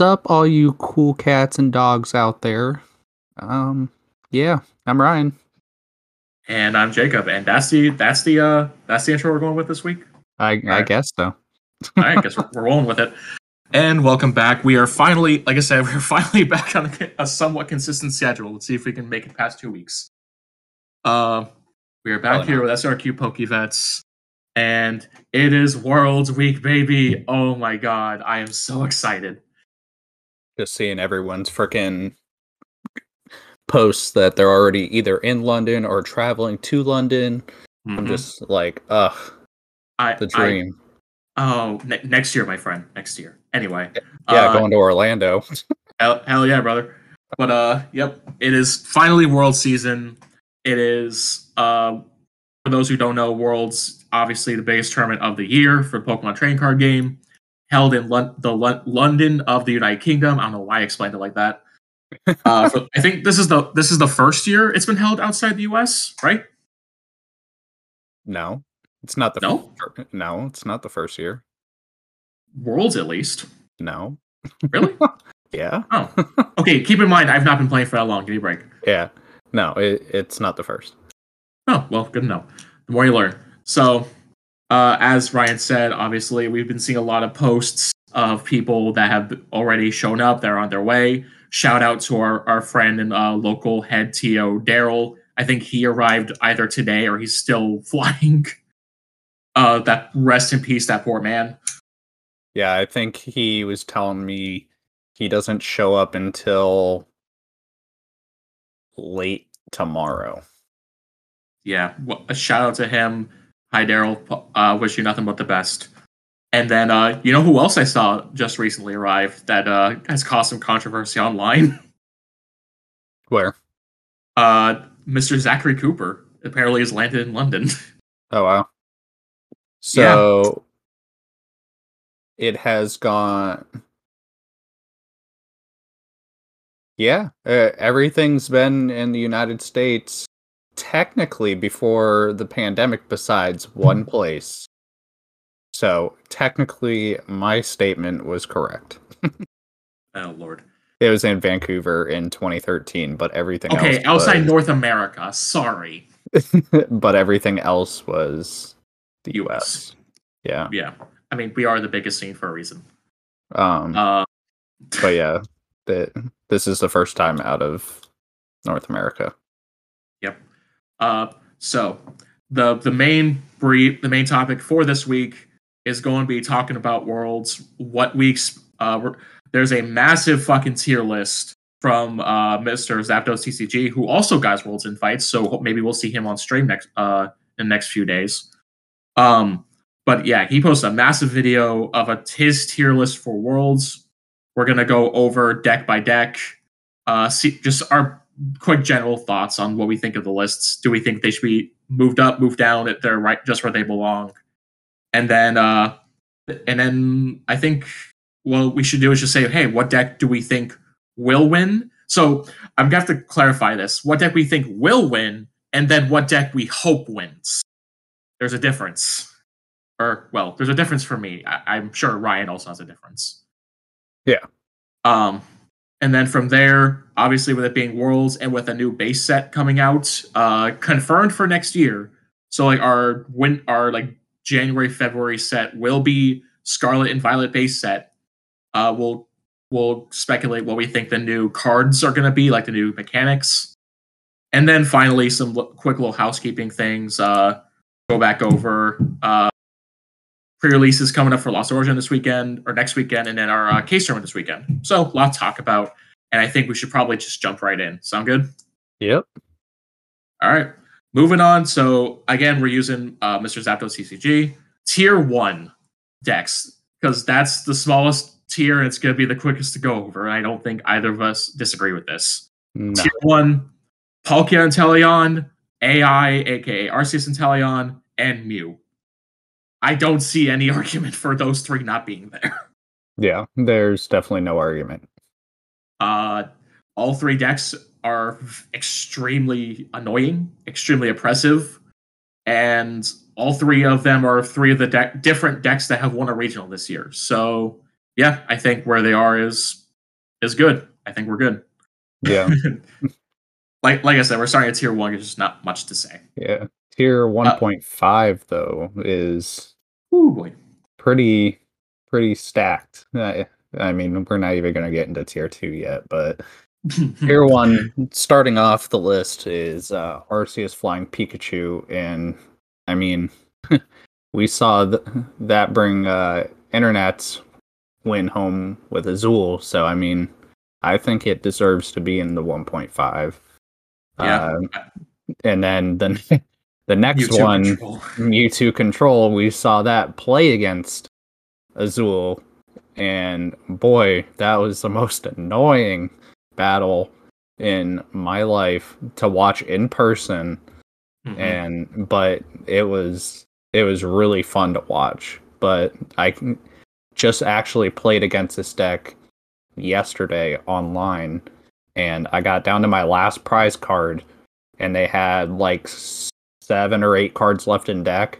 What's up, all you cool cats and dogs out there? Um, yeah, I'm Ryan. And I'm Jacob, and that's the that's the uh that's the intro we're going with this week. I, I right. guess so. All right, I guess we're, we're rolling with it. And welcome back. We are finally, like I said, we're finally back on a, somewhat consistent schedule. Let's see if we can make it past two weeks. Uh, we are back here with SRQ Pokevets, and it is Worlds Week, baby! Oh my god, I am so excited. Just seeing everyone's freaking posts that they're already either in London or traveling to London. I'm Mhm. just like, ugh, I, the I- dream. oh, ne- next year, my friend, next year. Anyway, yeah, uh, going to Orlando. Hell, hell yeah, brother. But uh, yep, it is finally World season. It is uh, for those who don't know, Worlds obviously the biggest tournament of the year for the Pokemon Trading Card Game, held in Lon- the Lon- London of the United Kingdom. I don't know why I explained it like that. Uh, for, I think this is the this is the first year it's been held outside the U.S. Right? no, it's not the No? fir- no, it's not the first year. Worlds at least. No, Really? yeah, oh, okay. Keep in mind, I've not been playing for that long. Give me a break. yeah, no, it, it's not the first. Oh, well, good to know. The more you learn. So, uh, as Ryan said, obviously, we've been seeing a lot of posts of people that have already shown up. They're on their way. Shout out to our, our friend and uh, local head TO, Daryl. I think he arrived either today or he's still flying. Uh, that rest in peace, that poor man. Yeah, I think he was telling me he doesn't show up until late tomorrow. Yeah, wh- a shout out to him. Hi, Daryl. Uh, wish you nothing but the best. And then, uh, you know who else I saw just recently arrive that uh, has caused some controversy online? Where? Uh, Mr. Zachary Cooper apparently has landed in London. Oh wow. So it has gone Yeah, uh, everything's been in the United States technically before the pandemic besides one place. So, technically my statement was correct. oh Lord. It was in Vancouver in 2013, but everything Okay, else outside was- North America. Sorry. but everything else was the US. US. Yeah. Yeah. I mean, we are the biggest scene for a reason. Um Uh, but yeah, that this is the first time out of North America. Uh, so the the main brief, the main topic for this week is going to be talking about worlds. What weeks? Uh, there's a massive fucking tier list from uh, Mr. Zapdos TCG, who also got worlds invites. So maybe we'll see him on stream next uh in the next few days. Um, but yeah, he posted a massive video of a his tier list for worlds. We're gonna go over deck by deck. Uh, see just our quick general thoughts on what we think of the lists. Do we think they should be moved up, moved down? If they're right, just where they belong, and then uh, and then I think what we should do is just say, hey, what deck do we think will win? So I'm gonna have to clarify this. What deck we think will win, and then what deck we hope wins. There's a difference, or well, there's a difference for me. I- I'm sure Ryan also has a difference. Yeah. Um, and then from there, obviously with it being Worlds and with a new base set coming out, uh, confirmed for next year. So like our win, our like January February set will be Scarlet and Violet base set. Uh, we'll we'll speculate what we think the new cards are going to be, like the new mechanics, and then finally some l- quick little housekeeping things. Uh, go back over uh, pre-releases coming up for Lost Origin this weekend or next weekend, and then our uh, case tournament this weekend. So a lot to talk about, and I think we should probably just jump right in. Sound good? Yep. All right. Moving on. So again, we're using uh, Mr. Zapdos TCG tier one decks because that's the smallest tier and it's going to be the quickest to go over. I don't think either of us disagree with this. No. Tier one, Palkia Inteleon, AI, aka Arceus Inteleon, and Mew. I don't see any argument for those three not being there. Yeah, there's definitely no argument. Uh, all three decks are extremely annoying, extremely oppressive, and all three of them are three of the de- different decks that have won a regional this year. So yeah, I think where they are is is good. I think we're good. Yeah. like like I said, we're starting at tier one. There's just not much to say. Yeah. Tier 1.5 though is Oh boy. pretty pretty stacked. I, I mean, we're not even going to get into tier 2 yet, but tier 1 starting off the list is uh Arceus Flying Pikachu and I mean, we saw th- that bring uh internet's win home with Azul, so I mean, I think it deserves to be in the 1.5. Yeah. Um, and then the the next YouTube one control. Mewtwo Control, we saw that play against Azul, and boy, that was the most annoying battle in my life to watch in person. Mhm. And but it was it was really fun to watch. But I just actually played against this deck yesterday online, and I got down to my last prize card, and they had like seven or eight cards left in deck,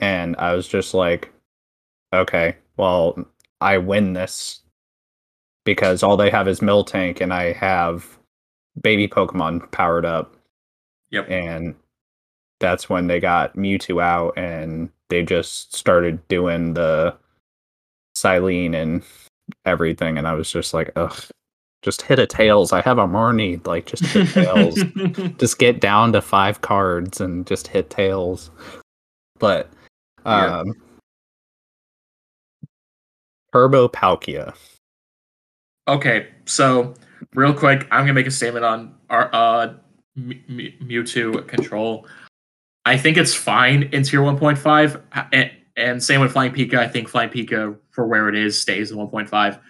and I was just like, okay, well, I win this because all they have is Miltank, and I have baby Pokemon powered up, Yep. and that's when they got Mewtwo out, and they just started doing the Cyllene and everything, and I was just like, ugh, just hit a tails. I have a Marnie, like just hit tails just get down to five cards and just hit tails. But Yeah. um Turbo Palkia. Okay, so real quick, I'm gonna make a statement on our uh M- M- Mewtwo control. I think it's fine in tier 1.5, and, and same with Flying Pika. I think Flying Pika for where it is stays in 1.5.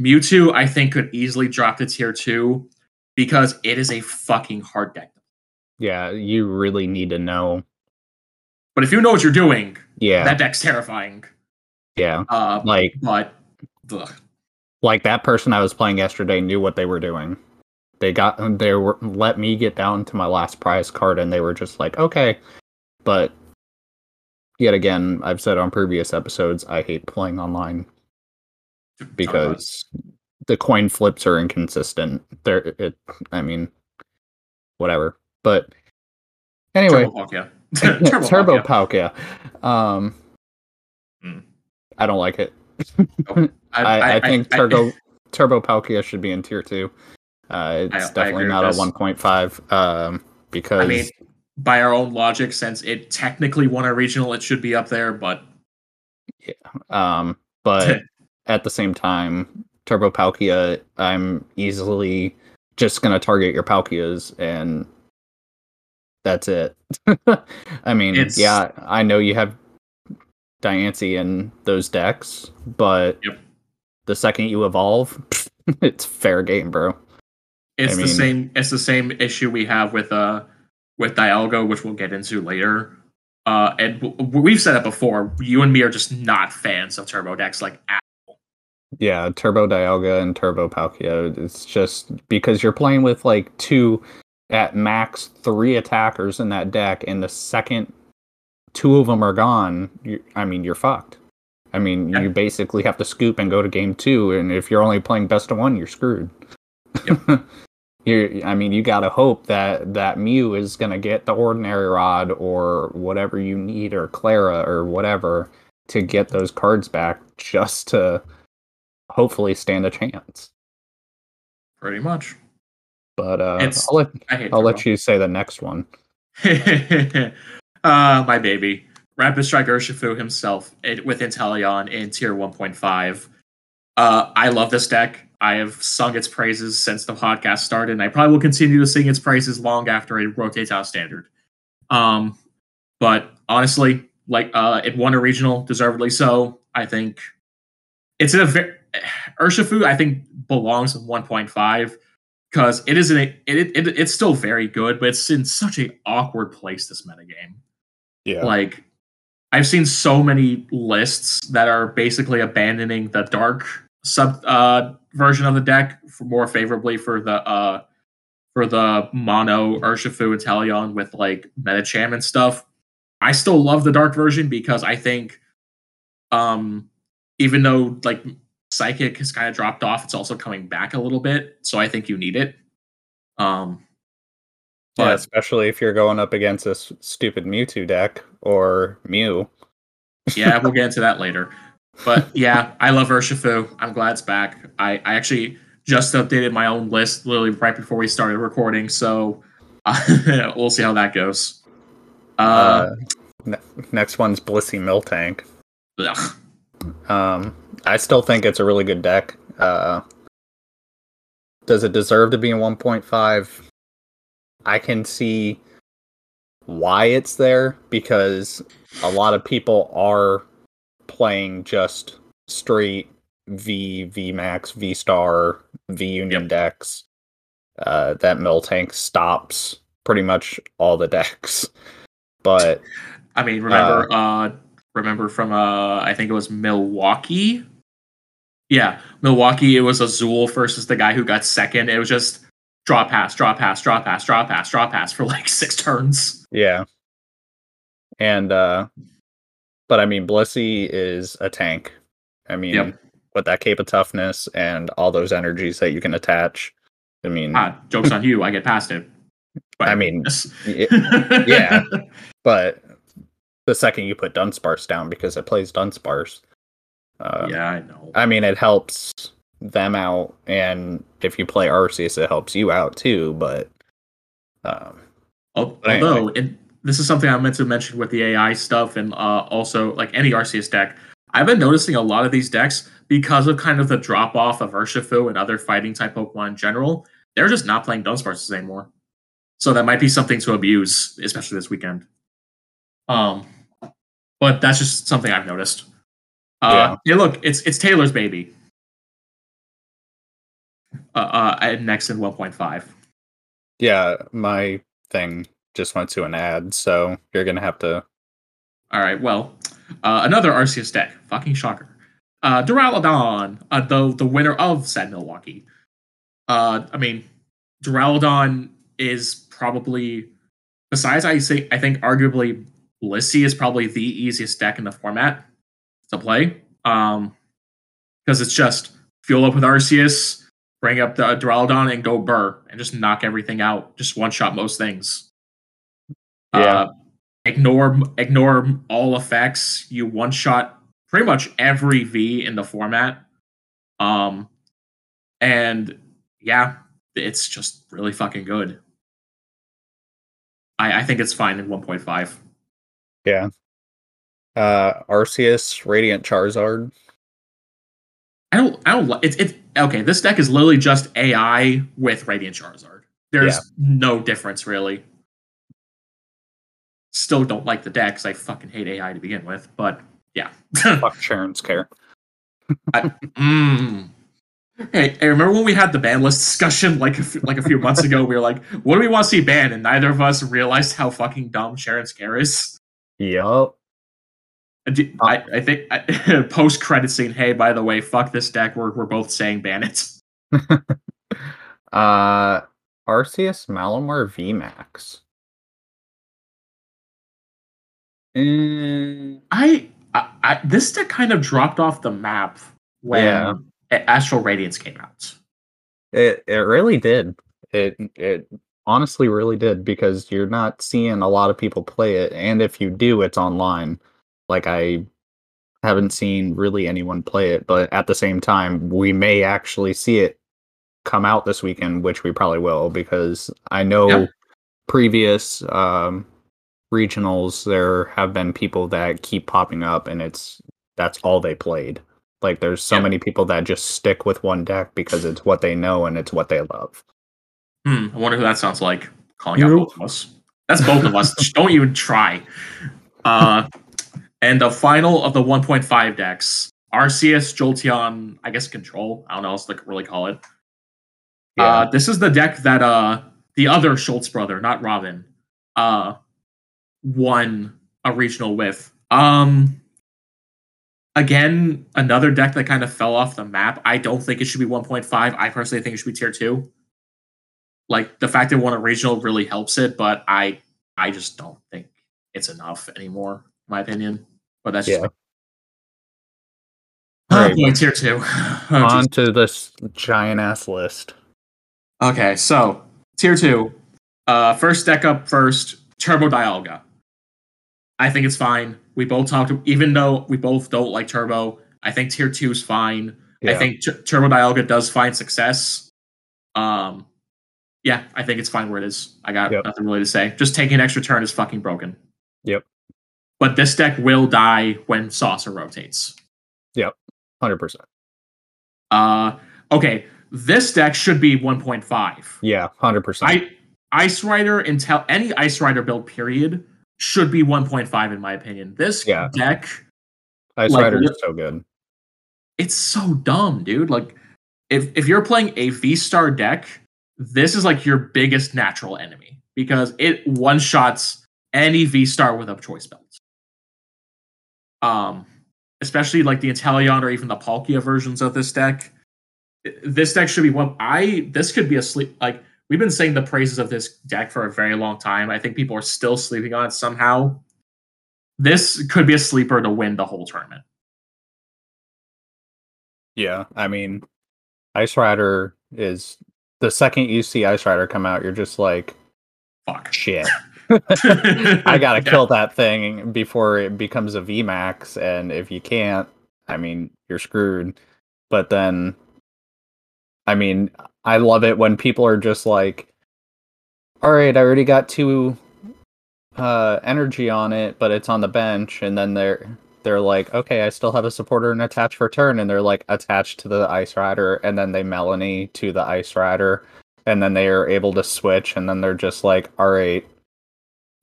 Mewtwo, I think, could easily drop to tier two because it is a fucking hard deck. Yeah, you really need to know. But if you know what you're doing, Yeah, that deck's terrifying. yeah. Uh, Like but ugh. like that person I was playing yesterday knew what they were doing. They got they were let me get down to my last prize card and they were just like, okay. But yet again, I've said on previous episodes, I hate playing online because the coin flips are inconsistent. They're it I mean whatever. But anyway, Turbo Palkia. Turbo, Turbo Palkia. Um Hmm. I don't like it. I, I, think Turbo Turbo Palkia should be in tier two. Uh, it's I- I definitely not a one point five. Um, because I mean, by our own logic, since it technically won a regional, it should be up there. But yeah, um, but at the same time, Turbo Palkia, I'm easily just gonna target your Palkias and that's it. I mean, It's- yeah, I know you have Diancie in those decks, but Yep. the second you evolve, it's fair game, bro. it's I the mean- same. It's the same issue we have with uh with Dialga, which we'll get into later. Uh, and w- we've said it before. You and me are just not fans of turbo decks. Like, at- Yeah, Turbo Dialga and Turbo Palkia. It's just because you're playing with like two at max three attackers in that deck, and the second two of them are gone, you, I mean, you're fucked. I mean, Yeah. you basically have to scoop and go to game two, and if you're only playing best of one, you're screwed. you I mean, you gotta hope that that Mew is gonna get the Ordinary Rod or whatever you need, or Klara or whatever, to get those cards back, just to hopefully stand a chance. Pretty much. But uh, It's- I'll let I'll let you say the next one. uh, my baby. Rapid Strike Urshifu himself it, with Inteleon in tier 1.5. Uh, I love this deck. I have sung its praises since the podcast started, and I probably will continue to sing its praises long after it rotates out standard. Um, but honestly, like uh, it won a regional, deservedly so. I think it's in a very Urshifu. I think belongs in 1.5 because it isn't a, it, it it's still very good, but it's in such a awkward place this metagame. Yeah. Like I've seen so many lists that are basically abandoning the dark sub uh, version of the deck for more favorably for the uh for the mono Urshifu Inteleon with like Medicham and stuff. I still love the dark version because I think um even though like psychic has kind of dropped off, it's also coming back a little bit. So I think you need it. Um yeah, especially if you're going up against this stupid Mewtwo deck or Mew. yeah, we'll get into that later. But yeah, I love Urshifu. I'm glad it's back. I, I actually just updated my own list literally right before we started recording, so uh, we'll see how that goes. Uh, Uh, ne- next one's Blissey Miltank. ugh. Um, I still think it's a really good deck. Uh, does it deserve to be in 1.5? I can see why it's there because a lot of people are playing just straight V, V Max, V Star, V Union Yep. decks. Uh, that Miltank stops pretty much all the decks. But I mean, remember, uh, remember from uh, I think it was Milwaukee. Yeah, Milwaukee. It was Azul versus the guy who got second. It was just draw pass, draw pass, draw pass, draw pass, draw pass for like six turns. Yeah. And uh but I mean Blissey is a tank. I mean Yep. with that cape of toughness and all those energies that you can attach. I mean Ah, jokes on you. I get past it. I mean, yeah, yeah. but the second you put Dunsparce down because it plays Dunsparce. Uh, yeah, I know. I mean it helps them out and if you play Arceus it helps you out too, but um Al- but anyway. Although, and this is something I meant to mention with the AI stuff, and uh, also like any Arceus deck, I've been noticing a lot of these decks because of kind of the drop off of Urshifu and other fighting type Pokemon in general. They're just not playing Dunsparces anymore, so that might be something to abuse, especially this weekend. Um, but that's just something I've noticed. Uh, yeah. look, it's it's Taylor's baby. Uh, uh, next in 1.5. yeah, my thing just went to an ad, so you're gonna have to All right. Well, uh, another Arceus deck. Fucking shocker. Uh, Duraludon, uh, the the winner of said Milwaukee. Uh, I mean, Duraludon is probably, besides I say, I think arguably Blissey is probably the easiest deck in the format to play. Um, because it's just fuel up with Arceus, bring up the Duraludon, and go burr, and just knock everything out. Just one shot most things. Yeah. Uh, ignore ignore all effects. You one shot pretty much every V in the format. Um, and yeah, it's just really fucking good. I I think it's fine in 1.5. Yeah. Uh Arceus, Radiant Charizard. I don't I don't li- it's it's okay. This deck is literally just AI with Radiant Charizard. There's Yeah. no difference really. Still don't like the deck because I fucking hate AI to begin with, but yeah. Fuck Charizard. Mm. Hey, hey, remember when we had the ban list discussion like a few, like a few months ago? We were like, "What do we want to see banned?" And neither of us realized how fucking dumb Charizard is. Yup. I, I, I think I, post credit scene. Hey, by the way, fuck this deck. We're we're both saying ban it. Uh Arceus Malamar VMAX. Mm, I, I, I this deck kind of dropped off the map when Yeah. Astral Radiance came out. it it really did. It it honestly really did because you're not seeing a lot of people play it and if you do it's online. Like I haven't seen really anyone play it, but at the same time, we may actually see it come out this weekend, which we probably will because I know Yeah. previous um, regionals there have been people that keep popping up, and it's that's all they played. Like there's so Yeah. many people that just stick with one deck because it's what they know and it's what they love. Hmm, I wonder who that sounds like. Calling out both of us. That's both of us. Don't even try. Uh, and the final of the 1.5 decks, Arceus Jolteon, I guess Control. I don't know what else to really call it. Uh, this is the deck that uh the other Schulz brother, not Robin, uh won a regional with. Um again, another deck that kind of fell off the map. I don't think it should be 1.5. I personally think it should be tier 2. Like the fact it won a regional really helps it, but I I just don't think it's enough anymore, in my opinion. But that's just Yeah. Oh, Right. boy, tier 2. Oh, On to this giant ass list. Okay, so tier two. Uh first deck up first, Turbo Dialga. I think it's fine. We both talked even though we both don't like Turbo, I think tier two is fine. I think Tur- Turbo Dialga does find success. Um yeah, I think it's fine where it is. I got Yep. nothing really to say. Just taking an extra turn is fucking broken. Yep. But this deck will die when Saucer rotates. Yep, Hundred percent. Uh okay, this deck should be 1.5. Yeah, hundred percent. I Ice Rider until any Ice Rider build period should be 1.5 in my opinion. This Yeah. deck, Ice like, Rider is so good. it's so dumb, dude. Like if if you're playing a V Star deck, this is like your biggest natural enemy because it one shots any V Star with a choice belt. Um, especially like the Inteleon or even the Palkia versions of this deck. This deck should be one. I this could be a sleep like we've been saying the praises of this deck for a very long time. I think people are still sleeping on it somehow. This could be a sleeper to win the whole tournament. Yeah, I mean, Ice Rider is the second you see Ice Rider come out, you're just like, Fuck. shit. I gotta Yeah. kill that thing before it becomes a VMAX, and if you can't, I mean, you're screwed. But then, I mean, I love it when people are just like, "All right, I already got two uh, energy on it, but it's on the bench," and then they're they're like, "Okay, I still have a supporter and attached for turn," and they're like attached to the Ice Rider, and then they Melony to the Ice Rider, and then they are able to switch, and then they're just like, "All right."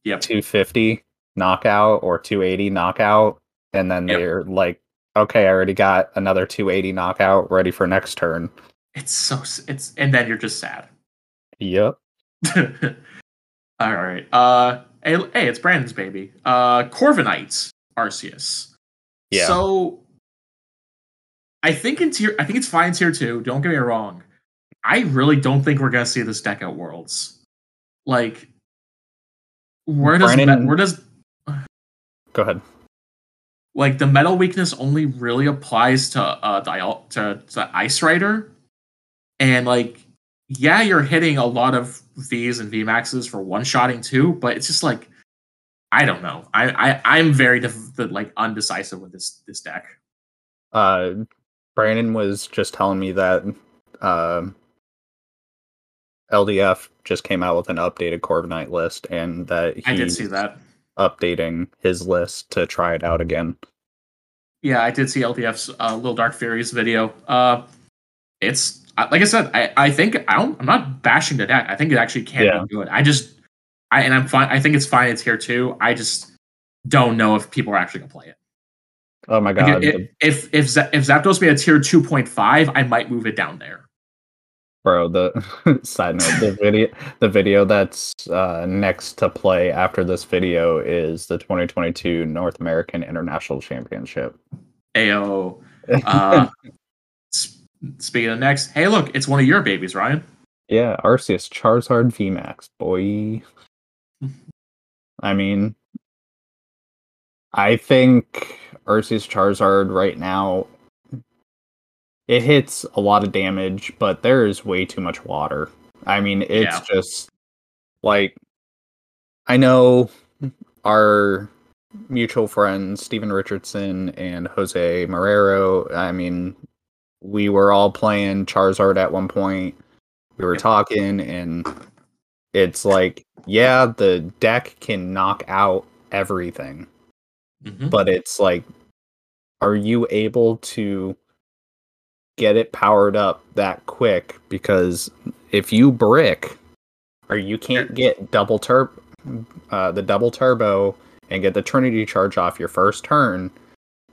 Yep. 250 knockout or 280 knockout and then Yep. they're like okay i already got another 280 knockout ready for next turn It's so it's and then you're just sad. yep All right. Uh hey, hey, it's Brandon's baby. Uh Corviknight Arceus. Yeah. So I think in tier I think it's fine tier 2, don't get me wrong. I really don't think we're going to see this deck at Worlds. Like where does Brandon- where does go ahead. Like the metal weakness only really applies to uh dial to, to ice rider. And like yeah you're hitting a lot of v's and vmaxes for one shotting too but it's just like i don't know. I, I i'm very def- like undecisive with this this deck. Uh brandon was just telling me that um ldf just came out with an updated corviknight list and that i did see that. updating his list to try it out again. Yeah i did see ldf's uh, little dark furies video. Uh it's uh, like i said i i think i don't i'm not bashing the deck. I think it actually can Yeah. be good. I just i and i'm fine i think it's fine it's here too. I just don't know if people are actually gonna play it. Oh my Like, god. if if if, if zapdos made a tier 2.5 i might move it down there bro the side note the video the video that's uh next to play after this video is the 2022 north american international championship. Ao uh speaking of next hey look it's one of your babies ryan. Yeah arceus charizard vmax boy. I mean i think arceus charizard right now it hits a lot of damage but there is way too much water i mean it's Yeah. just like i know our mutual friends, Steven Richardson and Jose Marrero. I mean, we were all playing Charizard at one point. We were talking, and it's like, yeah, the deck can knock out everything, Mhm. but it's like, are you able to get it powered up that quick? Because if you brick, or you can't get double turb, uh, the double turbo, and get the Trinity charge off your first turn,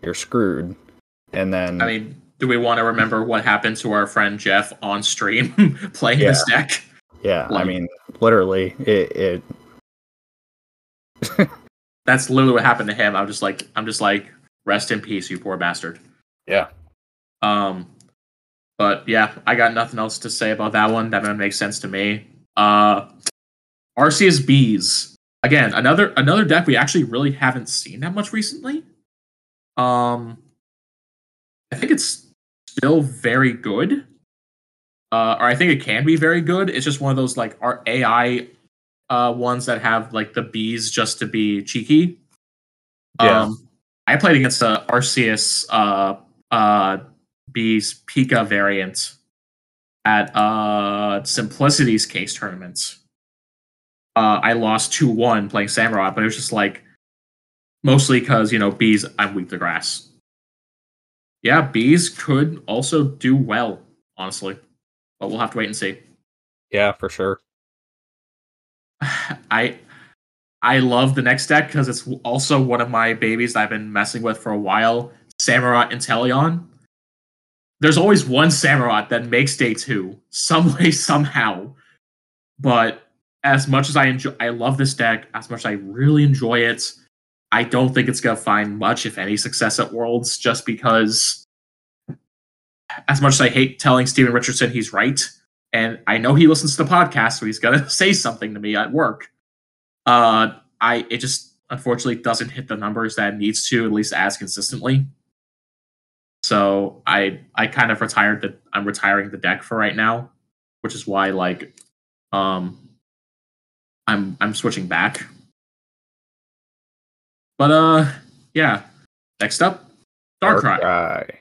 you're screwed. And then I mean, do we want to remember what happened to our friend Jeff on stream playing this deck? yeah, I mean, literally, it, it That's literally what happened to him. I'm just like, I'm just like, rest in peace, you poor bastard. yeah, Um, but yeah, I got nothing else to say about that one. That one makes sense to me. Uh, Arceus Bees again, another another deck we actually really haven't seen that much recently. Um, I think it's still very good. Uh, or I think it can be very good. It's just one of those like our AI uh ones that have like the bees just to be cheeky. Yeah. Um, I played against the Arceus uh uh bees Pika variant at uh Simplicity's case tournaments. Uh, I lost two one playing Samurai, but it was just like mostly because you know bees. I'm weak to grass. Yeah, bees could also do well, honestly, but we'll have to wait and see. yeah, for sure. I I love the next deck because it's also one of my babies that I've been messing with for a while. Samurai Inteleon. There's always one Samurai that makes day two, some way, somehow. But as much as I enjoy I love this deck, as much as I really enjoy it, I don't think it's gonna find much, if any, success at Worlds, just because as much as I hate telling Steven Richardson he's right, and I know he listens to the podcast, so he's gonna say something to me at work. Uh, I it just unfortunately doesn't hit the numbers that it needs to, at least as consistently. So I I kind of retired the I'm retiring the deck for right now, which is why like um I'm I'm switching back. But uh yeah. Next up, Darkrai Darkrai.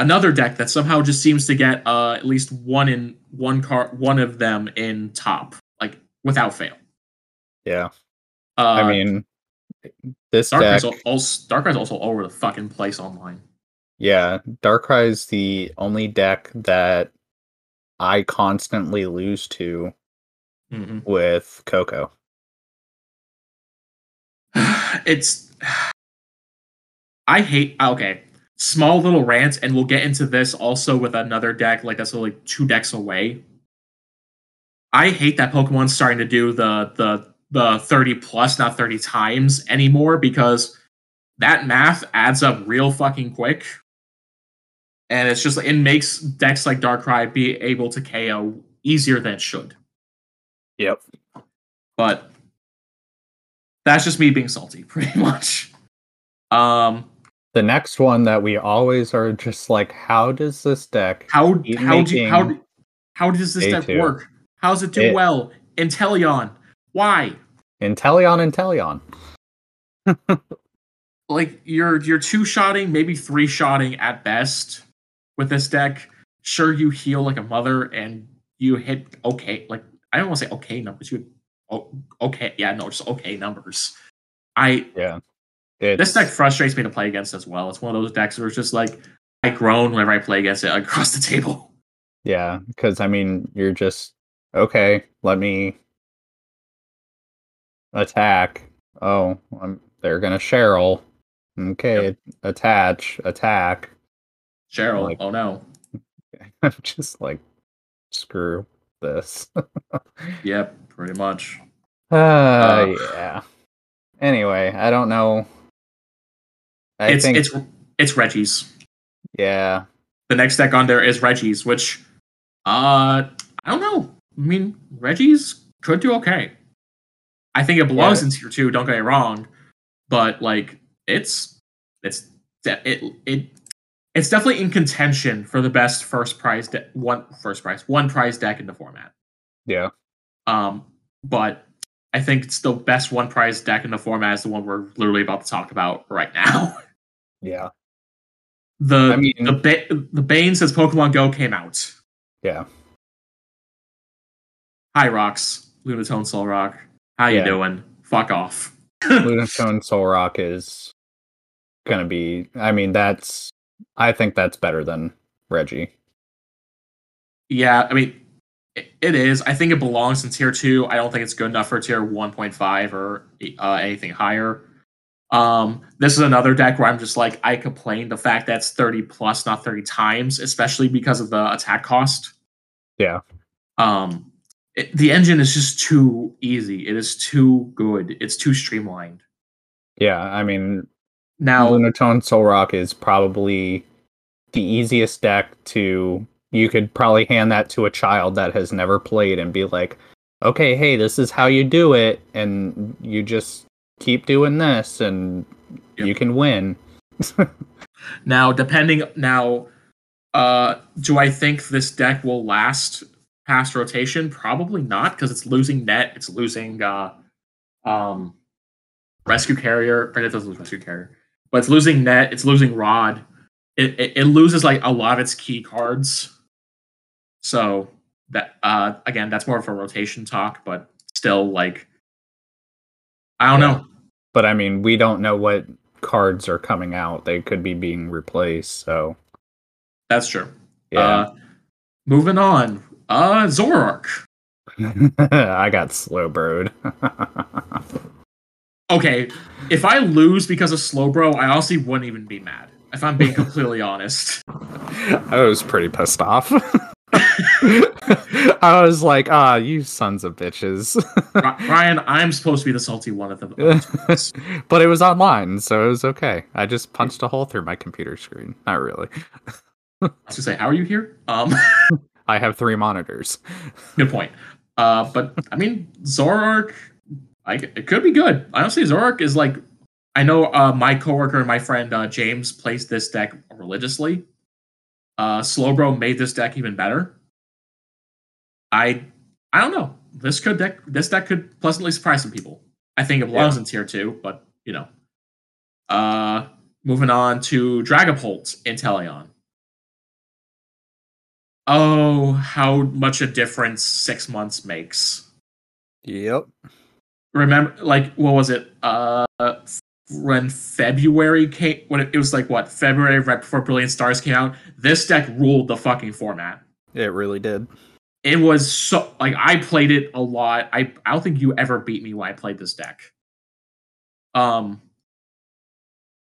another deck that somehow just seems to get uh at least one in one card one of them in top like without fail Yeah, uh I mean, this deck. Darkrai's al- also Darkrai's also all over the fucking place online Yeah, Darkrai is the only deck that I constantly lose to Mhm. with Coco. it's I hate okay small little rant and we'll get into this also with another deck like that's only two decks away I hate that Pokemon's starting to do the the the 30 plus not 30 times anymore because that math adds up real fucking quick and it's just it makes decks like Darkrai be able to KO easier than it should Yep. but that's just me being salty pretty much um The next one that we always are just like, how does this deck? how how do you, how how does this deck A2. work how does it do It- well Inteleon why Inteleon, Inteleon. like you're you're two shotting maybe three shotting at best with this deck sure you heal like a mother and you hit okay like i don't want to say okay numbers you oh, okay yeah no just okay numbers i Yeah. this deck frustrates me to play against as well it's one of those decks where it's just like i groan whenever i play against it across the table Yeah, because I mean, you're just okay. Let me attack. Oh, I'm, they're gonna Cheryl. Okay, attach, attack. Cheryl Like- oh no I'm just like, screw this. yep pretty much Uh, Uh. yeah. Anyway, I don't know. I it's think, it's it's reggie's yeah, the next deck on there is Reggie's, which uh I don't know. I mean, Reggie's could do okay. I think it belongs Yeah. in tier two, don't get me wrong. But like it's it's it it it's definitely in contention for the best first prize de- one first prize one prize deck in the format. yeah, Um but I think it's the best one prize deck in the format is the one we're literally about to talk about right now. Yeah. The I mean- the ba- the Bane says Pokemon Go came out. Yeah. Hi Rocks, Lunatone Solrock. How you Yeah. doing? Fuck off. Lunatone Solrock is gonna be I mean that's I think that's better than Reggie. Yeah, I mean, it, is. I think it belongs in tier two. I don't think it's good enough for tier 1.5 or uh, anything higher. Um, this is another deck where I'm just like, I complain the fact that's 30 plus, not 30 times, especially because of the attack cost. Yeah. Um, it, the engine is just too easy. It is too good. It's too streamlined. Yeah, I mean Now, Lunatone Solrock is probably the easiest deck to you could probably hand that to a child that has never played and be like, okay, hey, this is how you do it, and you just keep doing this and Yep. you can win. Now, depending now, uh, do I think this deck will last past rotation? Probably not, because it's losing net. It's losing uh, um, rescue carrier. Or it doesn't lose rescue carrier, but it's losing net. It's losing rod. It, it it loses like a lot of its key cards. So that uh, again, that's more of a rotation talk, but still like, I don't Yeah. know. But I mean, we don't know what cards are coming out. They could be being replaced, so That's true. yeah. Uh, moving on. Uh, Zoroark. I got slow broed. Okay, if I lose because of Slowbro, I honestly wouldn't even be mad. If I'm being completely honest. I was pretty pissed off. I was like, ah, you sons of bitches. Ryan, I'm supposed to be the salty one of them. but it was online, so it was okay. I just punched a hole through my computer screen. Not really. I was gonna say, how are you here? Um, I have three monitors. good point. Uh, but I mean, Zoroark, I, it could be good. Honestly, Zoroark is like, I know uh, my coworker and my friend uh, James plays this deck religiously. Uh, Slowbro made this deck even better. I, I don't know. This could deck, this deck could pleasantly surprise some people. I think it belongs in tier two, but you know. Uh, moving on to Dragapult Inteleon. Oh, how much a difference six months makes. Yep. Remember, like, what was it? Uh, when February came, when it, it was like what February right before Brilliant Stars came out. This deck ruled the fucking format. It really did. It was so like I played it a lot. I I don't think you ever beat me when I played this deck. Um,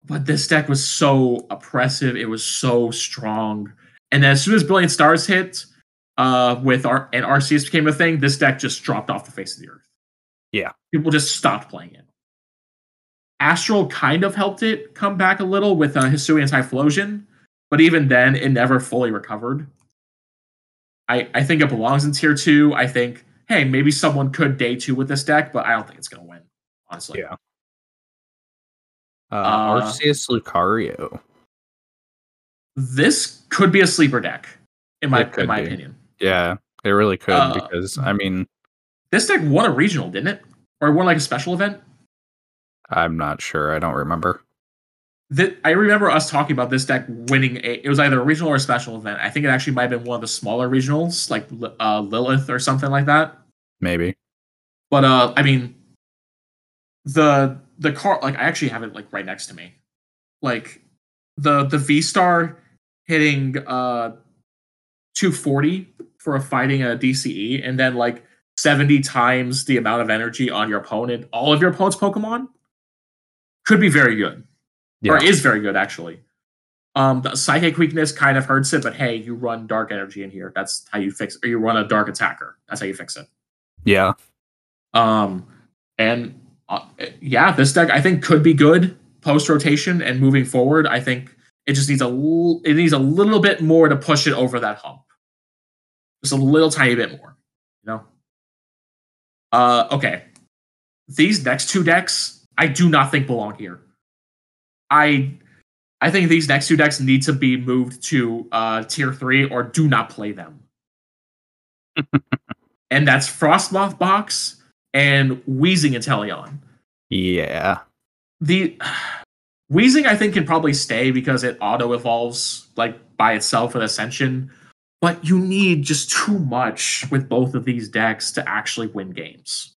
but this deck was so oppressive. It was so strong. And then as soon as Brilliant Stars hit, uh, with our and Arceus became a thing, this deck just dropped off the face of the earth. Yeah. people just stopped playing it. Astral kind of helped it come back a little with uh, Hisuian Typhlosion, but even then, it never fully recovered. I I think it belongs in tier two. I think hey, maybe someone could day two with this deck, but I don't think it's gonna win. Honestly, Yeah. Uh, Uh, Arceus Lucario. this could be a sleeper deck, in my in my be. opinion. Yeah, it really could Uh, because I mean, This deck won a regional, didn't it? Or it won like a special event? I'm not sure. I don't remember. That I remember us talking about this deck winning a. It was either a regional or a special event. I think it actually might have been one of the smaller regionals, like uh, Lilith or something like that. Maybe. But uh, I mean, the the car like I actually have it like right next to me, like the the V Star hitting uh 240 for a fighting a DCE, and then like 70 times the amount of energy on your opponent, all of your opponent's Pokemon, could be very good Yeah. or is very good actually. Um, the psychic weakness kind of hurts it, but hey, you run dark energy in here. That's how you fix. it. Or you run a dark attacker. That's how you fix it. Yeah. Um, and uh, yeah, this deck I think could be good post rotation and moving forward. I think it just needs a l- it needs a little bit more to push it over that hump. Just a little tiny bit more, you know. Uh, okay. These next two decks, I do not think belong here. I I think these next two decks need to be moved to uh, tier three or do not play them. and that's Frosmoth Box and Wheezing Inteleon. Yeah. The Wheezing I think can probably stay because it auto evolves like by itself with Ascension, but you need just too much with both of these decks to actually win games.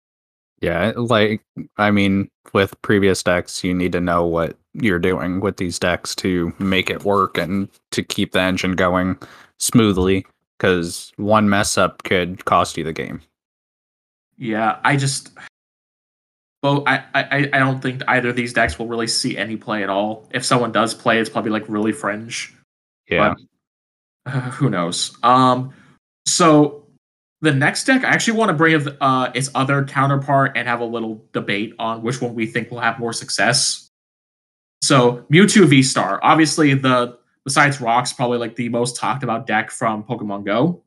Yeah, like I mean, with previous decks, you need to know what you're doing with these decks to make it work and to keep the engine going smoothly. Because one mess up could cost you the game. Yeah, I just, well, I, I, I don't think either of these decks will really see any play at all. If someone does play, it's probably like really fringe. Yeah. But, uh, who knows? Um, so the next deck, I actually want to bring uh, its other counterpart and have a little debate on which one we think will have more success. So Mewtwo V Star, obviously the besides Rocks, probably like the most talked about deck from Pokemon Go.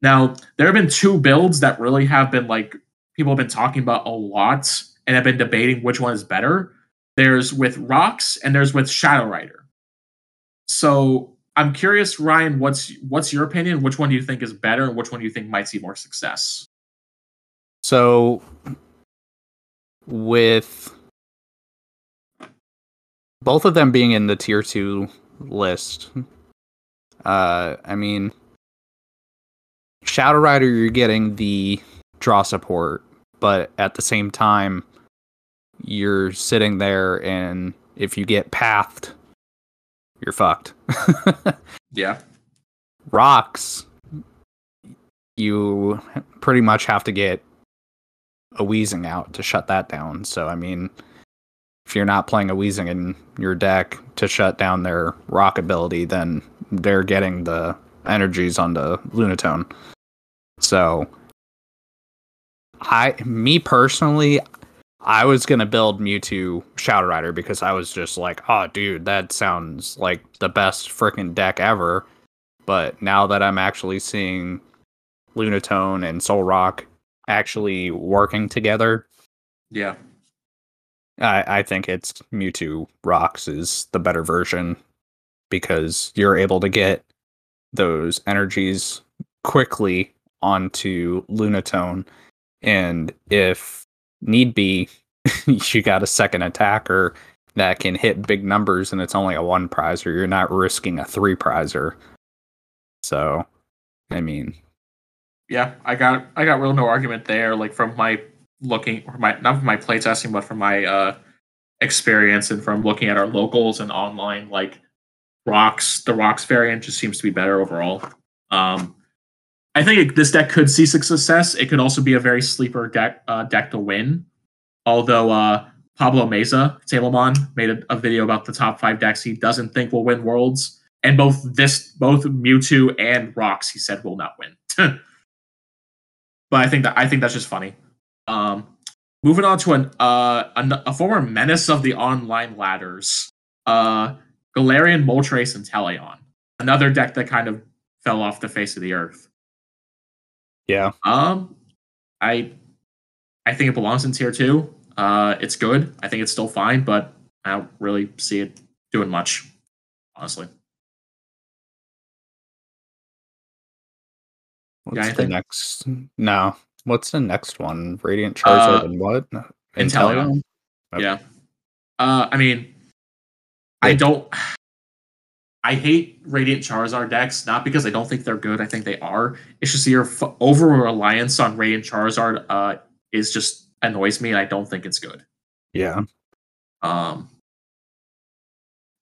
Now there have been two builds that really have been like people have been talking about a lot and have been debating which one is better. There's with Rocks and there's with Shadow Rider. So I'm curious, Ryan, what's what's your opinion? Which one do you think is better, and which one do you think might see more success? So, with both of them being in the tier two list, uh, I mean, Shadow Rider, you're getting the draw support, but at the same time, you're sitting there, and if you get pathed, you're fucked. yeah. Rocks, you pretty much have to get a Weezing out to shut that down. So, I mean, if you're not playing a Weezing in your deck to shut down their rock ability, then they're getting the energies on the Lunatone. So, I, me personally, I was gonna build Mewtwo Shadow Rider because I was just like, oh, dude, that sounds like the best freaking deck ever. But now that I'm actually seeing Lunatone and Solrock actually working together, yeah, I, I think it's Mewtwo Rocks is the better version because you're able to get those energies quickly onto Lunatone, and if need be, you got a second attacker that can hit big numbers and it's only a one prizer. You're not risking a three prizer. So, I mean, yeah, I got I got real no argument there. Like from my looking, or my not from my playtesting, but from my uh experience and from looking at our locals and online, like rocks, the rocks variant just seems to be better overall. Um, I think this deck could see success. It could also be a very sleeper deck uh, deck to win. Although uh, Pablo Meza, Tablemon, made a, a, video about the top five decks he doesn't think will win Worlds, and both this, both Mewtwo and Rocks, he said will not win. but I think that I think that's just funny. Um, moving on to an, uh, a, a former menace of the online ladders, uh, Galarian Moltres Inteleon, another deck that kind of fell off the face of the earth. Yeah. Um, I I think it belongs in tier two. Uh, it's good. I think it's still fine, but I don't really see it doing much, honestly. What's the next? No. What's the next one? Radiant Charizard uh, and what? Inteleon. Okay. Yeah. Uh, I mean, I don't. I hate Radiant Charizard decks, not because I don't think they're good. I think they are. It's just your f- over reliance on Radiant Charizard uh, is just annoys me, and I don't think it's good. Yeah. Um.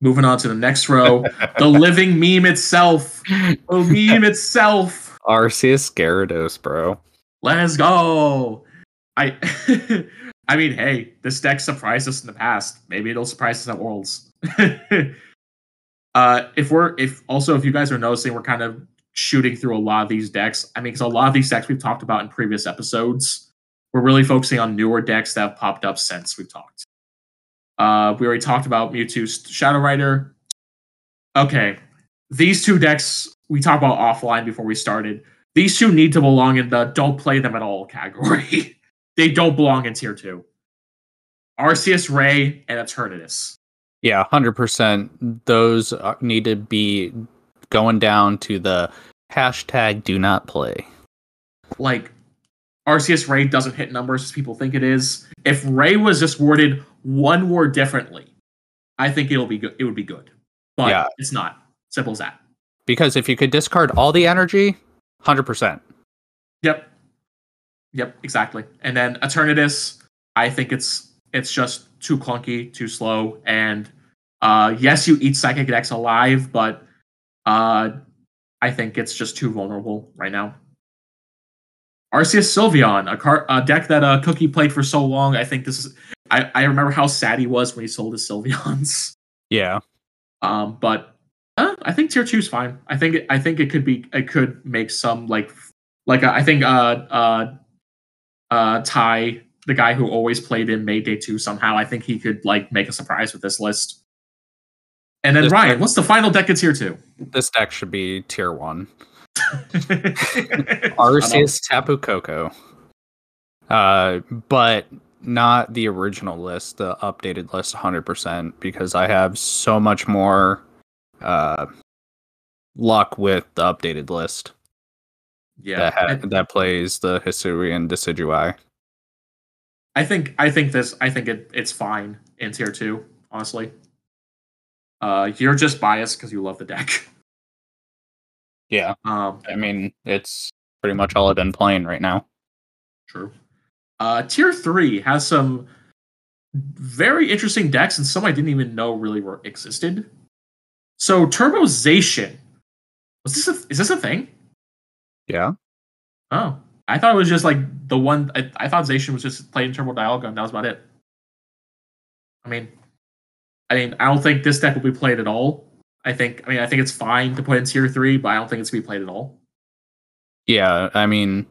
Moving on to the next row, the living meme itself. The meme itself. Arceus Gyarados, bro. Let's go. I. I mean, hey, this deck surprised us in the past. Maybe it'll surprise us at Worlds. Uh, if we're if also if you guys are noticing, we're kind of shooting through a lot of these decks. I mean, because a lot of these decks we've talked about in previous episodes, we're really focusing on newer decks that have popped up since we've talked. Uh, we already talked about Mewtwo's Shadow Rider. Okay, these two decks we talked about offline before we started. These two need to belong in the don't play them at all category. they don't belong in tier two. Arceus Ray and Eternatus. Yeah, hundred percent. Those uh, need to be going down to the hashtag do not play. Like Arceus Ray doesn't hit numbers as people think it is. If Ray was just worded one word differently, I think it'll be good. It would be good, but Yeah. it's not. Simple as that. Because if you could discard all the energy, hundred percent. Yep. Yep, exactly. And then Eternatus, I think it's it's just too clunky, too slow, and uh yes, you eat Psychic decks alive, but uh I think it's just too vulnerable right now. Arceus Sylveon, a car a deck that uh Cookie played for so long. I think this is I, I remember how sad he was when he sold his Sylveons. Yeah. Um, but uh, I think tier two is fine. I think it, I think it could be it could make some like like uh, I think uh uh uh Ty the guy who always played in May Day two somehow I think he could like make a surprise with this list. And then This Ryan, deck- what's the final deck of tier two? This deck should be tier one. Arceus. Tapu Koko. Uh, but not the original list, the updated list 100%, because I have so much more uh, luck with the updated list Yeah, that, ha- I, that plays the Hisuian Decidueye. I think I think this I think it it's fine in tier two. Honestly, uh, you're just biased because you love the deck. Yeah, Um, I mean, it's pretty much all I've been playing right now. True. Uh, tier three has some very interesting decks and some I didn't even know really were existed. So Turbozation. Was this a, is this a thing? Yeah. Oh, I thought it was just like the one. I, I thought Zation was just playing Turbo Dialga and that was about it. I mean, I mean, I don't think this deck will be played at all. I think, I mean, I think it's fine to put in tier three, but I don't think it's gonna be played at all. Yeah, I mean,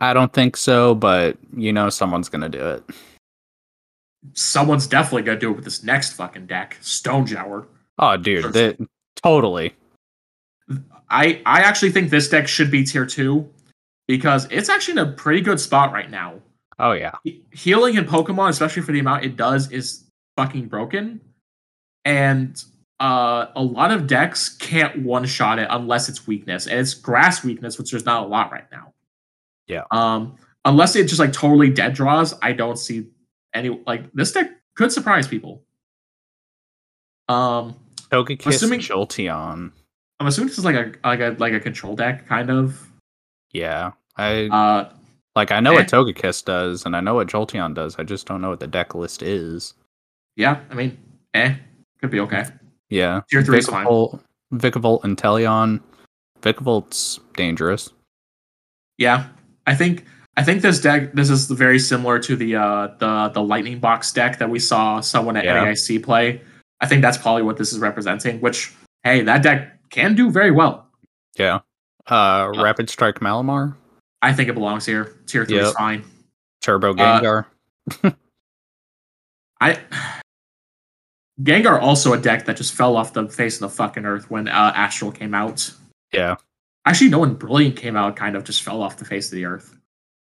I don't think so, but you know, someone's gonna do it. Someone's definitely gonna do it with this next fucking deck, Stone Shower. Oh, dude, that, totally. I I actually think this deck should be tier two because it's actually in a pretty good spot right now. Oh yeah, Healing in Pokemon, especially for the amount it does, is fucking broken, and uh, a lot of decks can't one shot it unless it's weakness, and it's grass weakness, which there's not a lot right now. Yeah. Um, unless it just like totally dead draws, I don't see any like this deck could surprise people. Um, Togekiss, Assuming- Jolteon. I'm assuming this is like a like a like a control deck kind of. Yeah, I Uh, like. I know eh. what Togekiss does, and I know what Jolteon does. I just don't know what the deck list is. yeah, I mean, eh, could be okay. Yeah, Tier three is fine. Vikavolt, Vikavolt and Teleon. Vikavolt's dangerous. Yeah, I think I think this deck this is very similar to the uh the the lightning box deck that we saw someone at Yeah. NAIC play. I think that's probably what this is representing. Which hey, that deck can do very well. Yeah. Uh, Yeah. Rapid Strike Malamar, I think it belongs here. Tier three is fine. Turbo Uh, Gengar. I Gengar also a deck that just fell off the face of the fucking earth when uh, Astral came out. yeah, Actually, no, when Brilliant came out, kind of just fell off the face of the earth.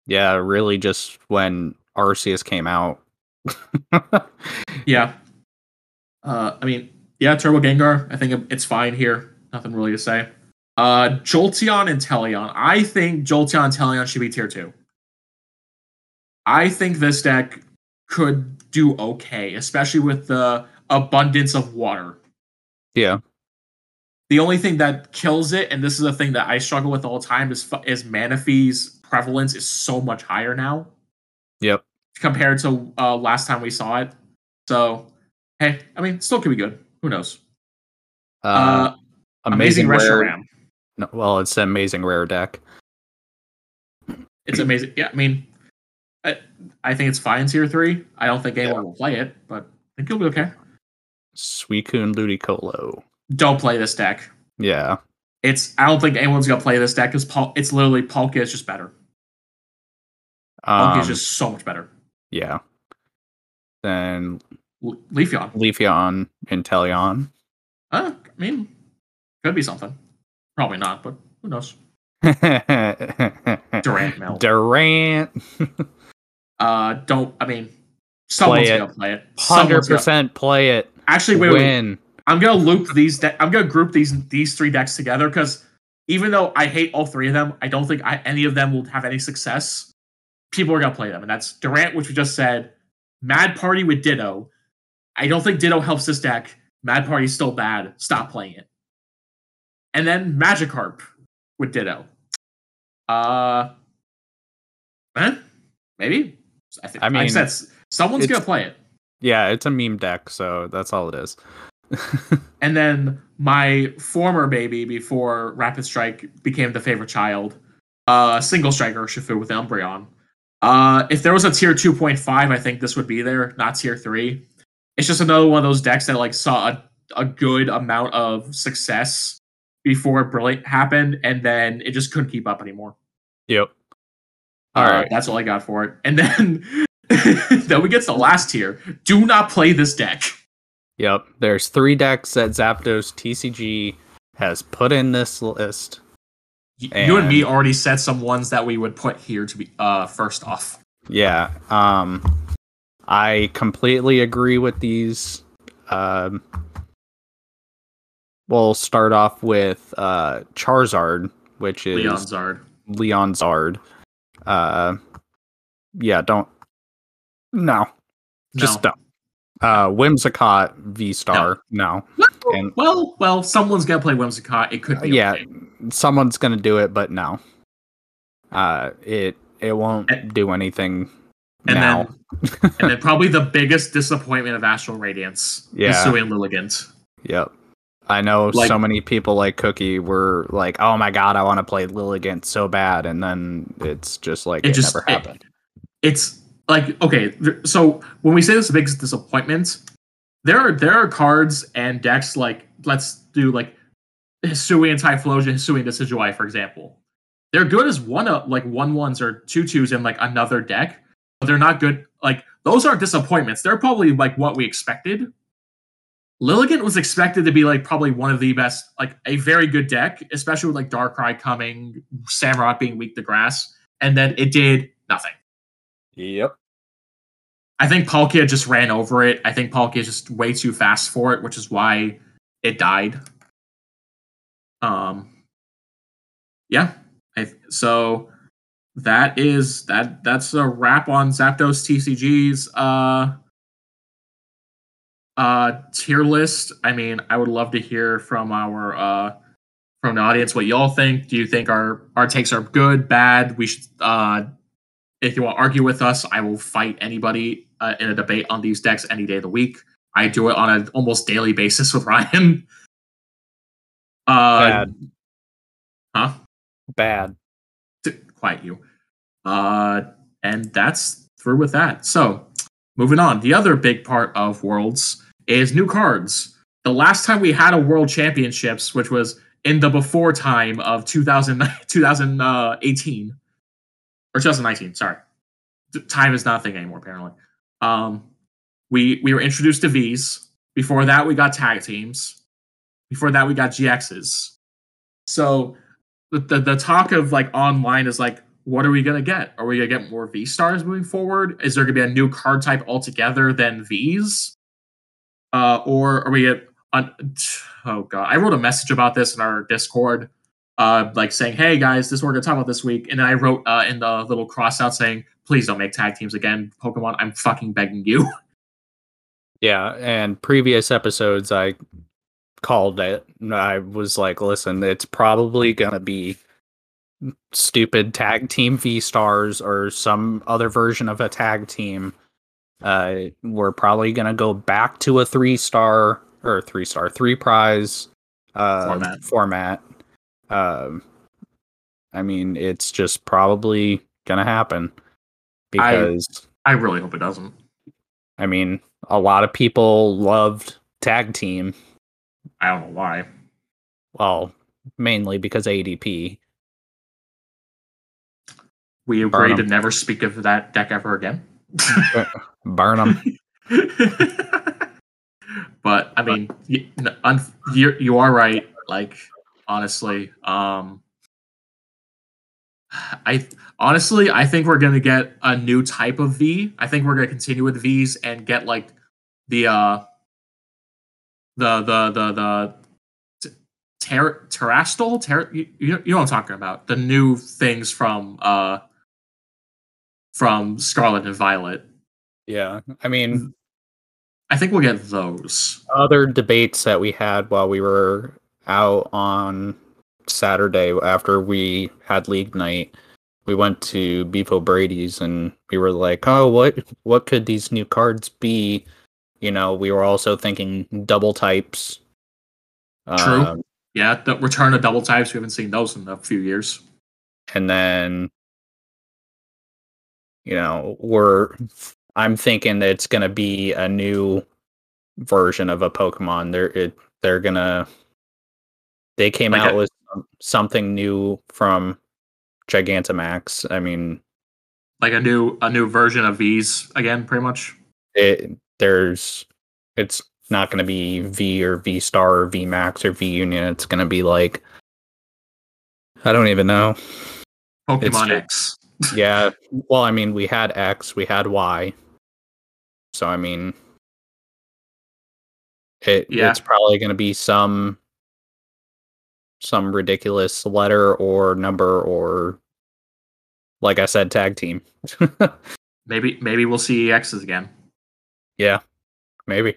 yeah. Really, just when Arceus came out. Yeah. Uh, I mean, yeah, Turbo Gengar. I think it's fine here. Nothing really to say. Uh, Jolteon and Teleon. I think Jolteon and Teleon should be tier two. I think this deck could do okay, especially with the abundance of water. yeah, The only thing that kills it, and this is a thing that I struggle with all the time, is is Manaphy's prevalence is so much higher now yep. compared to uh, last time we saw it. So, hey, I mean, still could be good. Who knows? Uh, Uh, amazing, amazing. Reshiram. No, well, it's an amazing rare deck. It's amazing. Yeah, I mean, I, I think it's fine tier three. I don't think anyone will play it, but I think it'll be okay. Suicune Ludicolo. Don't play this deck. Yeah. It's I don't think anyone's gonna play this deck because Pul- it's literally Palkia is just better. Palkia Um, is just so much better. yeah. Then L- Leafeon. Leafeon and Teleon. Uh, I mean, could be something. Probably not, but who knows? Durant Melt. Durant. Uh, don't. I mean, someone's gonna play it. Hundred percent, play it. Actually, wait, wait. I'm gonna loop these. De- I'm gonna group these these three decks together because even though I hate all three of them, I don't think I, any of them will have any success. People are gonna play them, and that's Durant, which we just said. Mad Party with Ditto. I don't think Ditto helps this deck. Mad Party's still bad. Stop playing it. And then Magikarp with Ditto. Uh, eh? maybe. I, think, I like mean, said, s- someone's gonna play it. Yeah, it's a meme deck, so that's all it is. And then my former baby before Rapid Strike became the favorite child, uh, single striker Shifu with Umbreon. Uh, if there was a tier 2.5, I think this would be there, not tier 3. It's just another one of those decks that like saw a, a good amount of success before Brilliant happened, and then it just couldn't keep up anymore. Yep. All Uh, right. that's all I got for it. And then then we get to the last tier. Do not play this deck. Yep. There's three decks that Zapdos TCG has put in this list. You and me already said some ones that we would put here to be uh first off. Yeah. Um I completely agree with these. Um we'll start off with uh Charizard, which is Leon Zard. Leon Zard. Uh yeah, don't no. Just no. don't. Uh Whimsicott V Star. No. Well, and- well, well, someone's gonna play Whimsicott. It could be yeah, okay. someone's gonna do it, but no. Uh it it won't And- do anything And now. then and then probably the biggest disappointment of Astral Radiance Yeah. is Hisuian Lilligant. Yep. I know Like- so many people like Cookie were like, "Oh my god, I want to play Lilligant so bad," and then it's just like It it, just- never it- happened. It's like okay, th- so when we say this is the biggest disappointment, there are there are cards and decks like let's do like Hisuian Typhlosion, Hisuian Decidueye, for example. They're good as one of like one ones or two twos in like another deck, but they're not good. Like those are disappointments. They're probably like what we expected. Lilligant was expected to be like probably one of the best, like a very good deck, especially with like Darkrai coming, Samurott being weak to grass, and then it did nothing. Yep. I think Palkia just ran over it. I think Palkia is just way too fast for it, which is why it died. Um, yeah. I, so that is that. That's a wrap on Zapdos TCG's uh uh tier list. I mean, I would love to hear from our uh from the audience what y'all think. Do you think our our takes are good, bad? We should uh if you want to argue with us, I will fight anybody uh, in a debate on these decks any day of the week. I do it on an almost daily basis with Ryan. Uh, Bad. Huh? Bad. Quiet you. Uh, and that's through with that. So, moving on. The other big part of Worlds is new cards. The last time we had a World Championships, which was in the before time of 2000, 2018 or 2019. Sorry, time is not a thing anymore. Apparently, um, we we were introduced to V's. Before that, we got tag teams. Before that, we got GXs. So the, the the talk of like online is like, what are we gonna get? Are we gonna get more V stars moving forward? Is there gonna be a new card type altogether than V's? Uh, or are we at on, oh god, I wrote a message about this in our Discord, uh, like saying, "Hey guys, this is what we're gonna talk about this week," and then I wrote uh, in the little cross out saying, "Please don't make tag teams again, Pokemon. I'm fucking begging you." Yeah, and previous episodes I called it. I was like, listen, it's probably gonna be stupid tag team V stars or some other version of a tag team. Uh, we're probably gonna go back to a three star or three star three prize uh, Format. format. Um, I mean, it's just probably gonna happen because I really hope it doesn't. I mean, a lot of people loved tag team. I don't know why. Well, mainly because ADP. We Burn agree to never speak of that deck ever again. Burn them. but I mean, y- n- un- you're, you are right. Like honestly, um, I honestly I think we're gonna get a new type of V. I think we're gonna continue with V's and get like the uh the the the the Ter- Terastal? Ter- you, you know what I'm talking about. The new things from uh from Scarlet and Violet. Yeah, I mean, I think we'll get those. other debates that we had while we were out on Saturday after we had league night, we went to Beef 'O' Brady's and we were like, "Oh, what what could these new cards be?" You know, we were also thinking double types. True. Um, Yeah, the return of double types. We haven't seen those in a few years. and then you know, we're I'm thinking that it's gonna be a new version of a Pokemon. They're it, they're gonna they came Like out a- with something new from Gigantamax. I mean, Like a new a new version of V's again, pretty much. it there's it's not gonna be V or V Star or V Max or V Union. It's gonna be like I don't even know. Pokemon true. X. yeah. Well, I mean, we had X, we had Y. So I mean, it Yeah. it's probably going to be some some ridiculous letter or number or like I said, tag team. Maybe maybe we'll see X's again. yeah, maybe.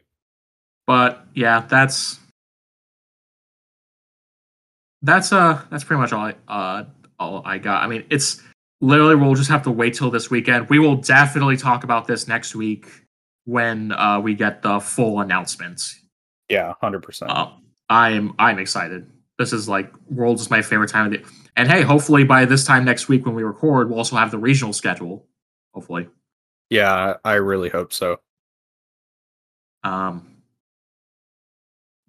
But yeah, that's that's uh that's pretty much all I uh all I got. I mean, it's literally we'll just have to wait till this weekend. We will definitely talk about this next week when uh we get the full announcements. Yeah, hundred percent. Uh, I'm I'm excited. This is like Worlds is my favorite time of the and hey, hopefully by this time next week when we record, we'll also have the regional schedule. Hopefully. Yeah, I really hope so. Um,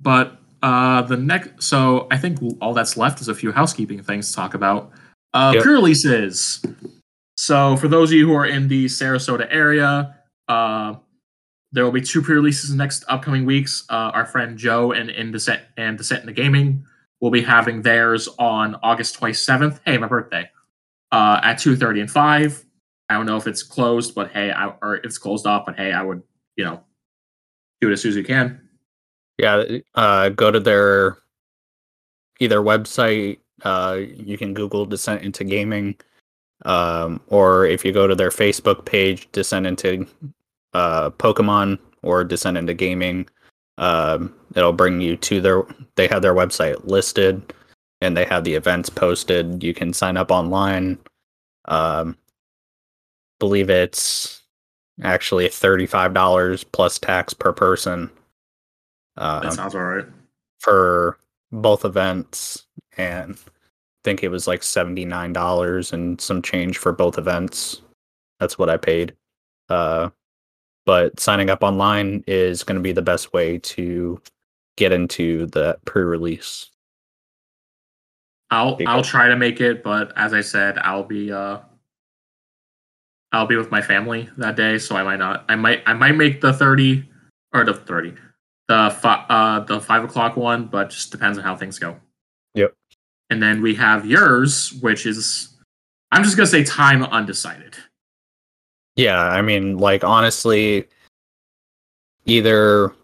but uh, the next, so I think all that's left is a few housekeeping things to talk about. Uh, Yep. Pre-releases. So for those of you who are in the Sarasota area, uh, there will be two pre-releases next upcoming weeks. Uh, our friend Joe and in Descent and Descent into Gaming will be having theirs on August 27th. Hey, my birthday. Uh, at 2:30 and 5. I don't know if it's closed, but hey, I, or it's closed off, but hey, I would, you know, do it as soon as you can. Yeah, uh, go to their either website. Uh, you can Google Descent into Gaming, um, or if you go to their Facebook page, Descent into uh, Pokemon or Descent into Gaming, um, it'll bring you to their. They have their website listed, and they have the events posted. You can sign up online. Um, believe it's actually thirty-five dollars plus tax per person. That Um, sounds all right. for both events and think it was like $79 and some change for both events. That's what I paid. Uh but signing up online is going to be the best way to get into the pre-release. I'll I'll try to make it, but as I said, I'll be uh I'll be with my family that day, so I might not. I might I might make the thirty or the thirty, the fi- uh the five o'clock one, but just depends on how things go. Yep. And then we have yours, which is I'm just gonna say time undecided. Yeah, I mean like honestly either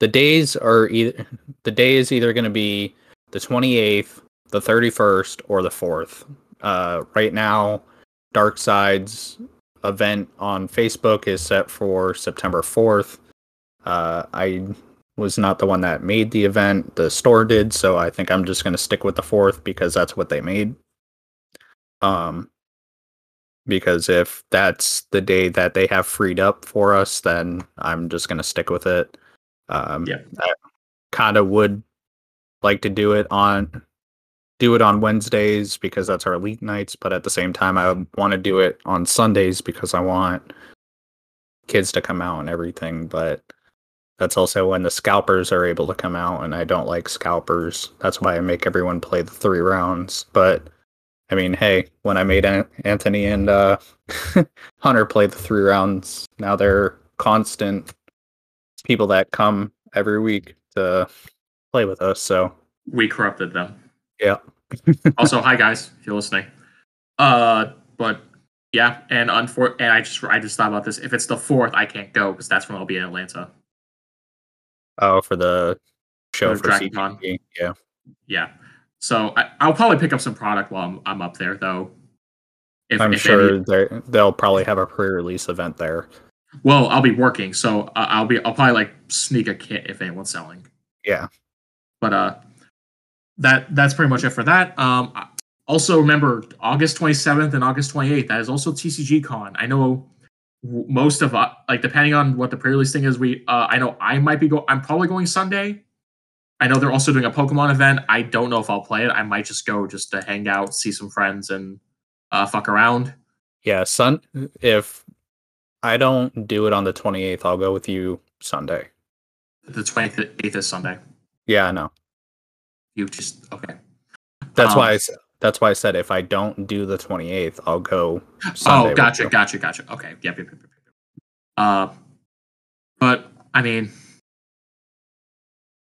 the days are either the day is either going to be the 28th, the 31st or the 4th. Uh right now Dark Side's event on Facebook is set for September 4th. Uh I was not the one that made the event, the store did, so I think I'm just going to stick with the 4th because that's what they made. Um because if that's the day that they have freed up for us, then I'm just gonna stick with it. Um, Yeah. I kind of would like to do it on do it on Wednesdays because that's our elite nights, but at the same time, I want to do it on Sundays because I want kids to come out and everything. But that's also when the scalpers are able to come out, and I don't like scalpers. That's why I make everyone play the three rounds. But I mean, hey, when I made An- Anthony and uh, Hunter play the three rounds, now they're constant people that come every week to play with us. So We corrupted them. yeah, also, hi guys, if you're listening. Uh, but yeah, and unfor- and I just I just thought about this. If it's the fourth, I can't go because that's when I'll be in Atlanta. Oh, for the show Or for Dragon Con. Yeah. Yeah. So I, I'll probably pick up some product while I'm, I'm up there, though. If, I'm if sure any- they they'll probably have a pre-release event there. well, I'll be working, so uh, I'll be I'll probably like sneak a kit if anyone's selling. Yeah. But uh, that that's pretty much it for that. Um, also remember August 27th and August 28th. That is also TCG Con. I know most of us, like depending on what the pre-release thing is. We uh, I know I might be go. I'm probably going Sunday. I know they're also doing a Pokemon event. I don't know if I'll play it. I might just go just to hang out, see some friends, and uh, fuck around. Yeah, Sun. If I don't do it on the 28th, I'll go with you Sunday. The 28th is Sunday. Yeah, I know. You just okay. That's Um, why I s- that's why I said if I don't do the 28th, I'll go. Sunday oh, gotcha, gotcha, gotcha. Okay, yep, yep, yep, yep. Uh, but I mean,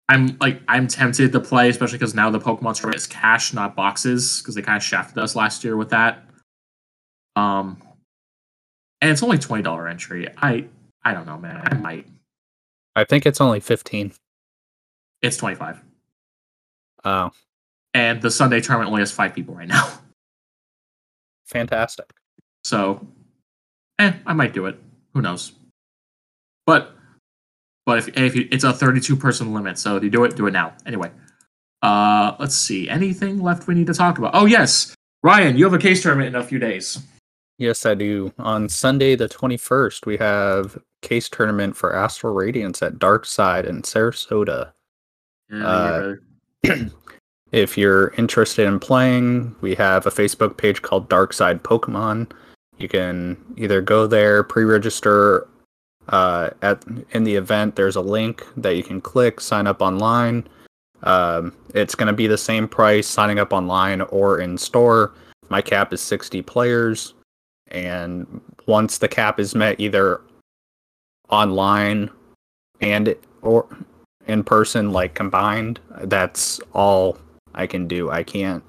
I'm like I'm tempted to play, especially because now the Pokemon store is cash, not boxes, because they kind of shafted us last year with that. Um, and it's only twenty dollar entry. I I don't know, man. I might. I think it's only 15. It's twenty five, Oh, and the Sunday tournament only has five people right now. fantastic. So, eh, I might do it. Who knows? But, but if, if you, it's a 32 person limit, so if you do it, do it now. Anyway, uh, let's see. Anything left we need to talk about? Oh yes, Ryan, you have a case tournament in a few days. Yes, I do. On Sunday the 21st, we have case tournament for Astral Radiance at Dark Side in Sarasota. Yeah, Uh, yeah. If you're interested in playing, we have a Facebook page called Dark Side Pokemon. You can either go there, pre-register uh, at in the event. There's a link that you can click, sign up online. Um, it's going to be the same price signing up online or in store. My cap is 60 players, and once the cap is met, either online and or in person, like combined, that's all I can do. I can't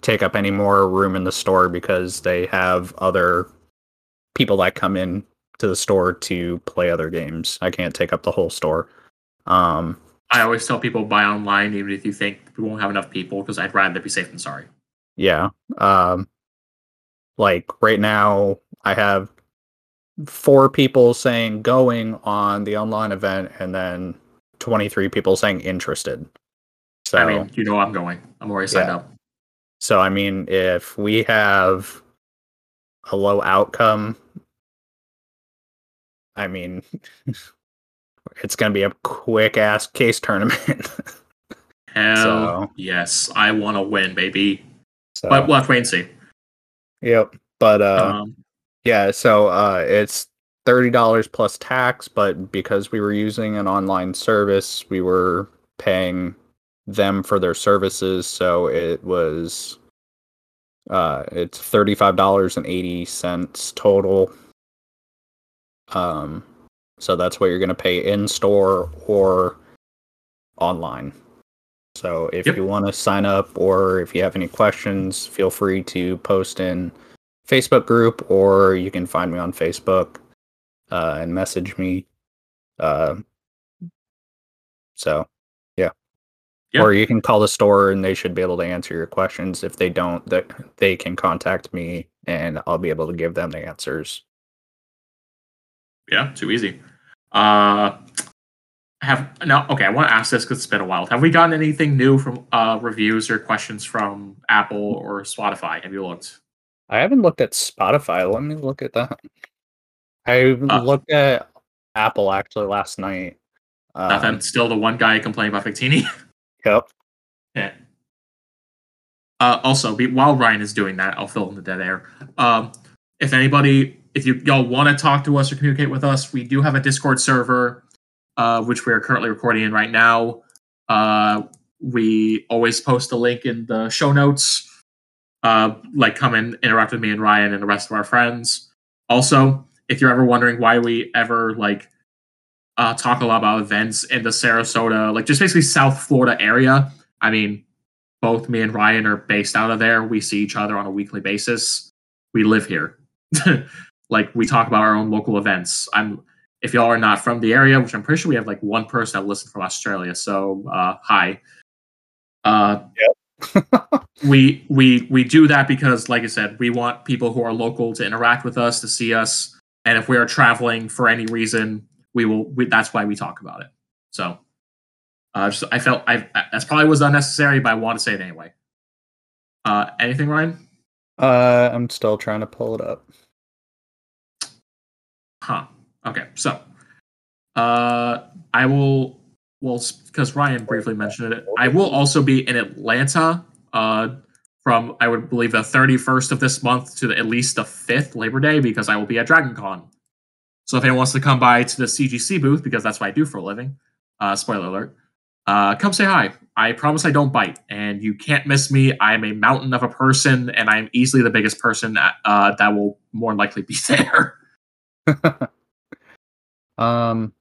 take up any more room in the store because they have other people that come in to the store to play other games. I can't take up the whole store. Um, I always tell people buy online, even if you think we won't have enough people, because I'd rather be safe than sorry. yeah. Um, like right now, I have four people saying going on the online event, and then 23 people saying interested. So I mean, you know I'm going. I'm already signed Yeah. up. So I mean, if we have a low outcome, I mean, it's gonna be a quick ass case tournament. Hell So- yes, I want to win, baby. so, But we'll have to wait and see. yep. But uh, um, yeah. So uh, it's thirty dollars plus tax, but because we were using an online service, we were paying them for their services, so it was uh it's $35.80 total. Um so that's what you're going to pay in store or online. So if Yep. you want to sign up or if you have any questions feel free to post in facebook group or you can find me on facebook uh, and message me uh, so Yeah. or you can call the store and they should be able to answer your questions. If they don't, that they can contact me and I'll be able to give them the answers. Yeah, too easy. Uh, have now. Okay, I want to ask this because it's been a while. Have we gotten anything new from uh, reviews or questions from Apple or Spotify? Have you looked? I haven't looked at Spotify. Let me look at that. I Uh, looked at Apple actually last night. Um, Nothing. Still the one guy complaining about Victini. Yep. yeah. Uh, also, while Ryan is doing that, I'll fill in the dead air. Um, if anybody, if you y'all want to talk to us or communicate with us, we do have a Discord server, uh, which we are currently recording in right now. Uh, we always post a link in the show notes. Uh, like come and interact with me and Ryan and the rest of our friends. Also, if you're ever wondering why we ever like uh, talk a lot about events in the Sarasota, like just basically South Florida area. I mean, both me and Ryan are based out of there. We see each other on a weekly basis. We live here. like we talk about our own local events. I'm if y'all are not from the area, which I'm pretty sure we have like one person that listens from Australia, so uh, hi. Uh, we we we do that because, like I said, we want people who are local to interact with us, to see us, and if we are traveling for any reason, we will. We, that's why we talk about it. So, uh, just, I felt I that's probably was unnecessary, but I want to say it anyway. Uh, anything, Ryan? Uh, I'm still trying to pull it up. Huh. Okay. So, uh, I will. Well, because Ryan briefly mentioned it, I will also be in Atlanta. Uh, from I would believe the 31st of this month to the, at least the 5th Labor Day because I will be at Dragon Con. So if anyone wants to come by to the CGC booth because that's what I do for a living, uh, spoiler alert, uh, come say hi. I promise I don't bite, and you can't miss me. I am a mountain of a person, and I am easily the biggest person uh, that will more likely be there. um.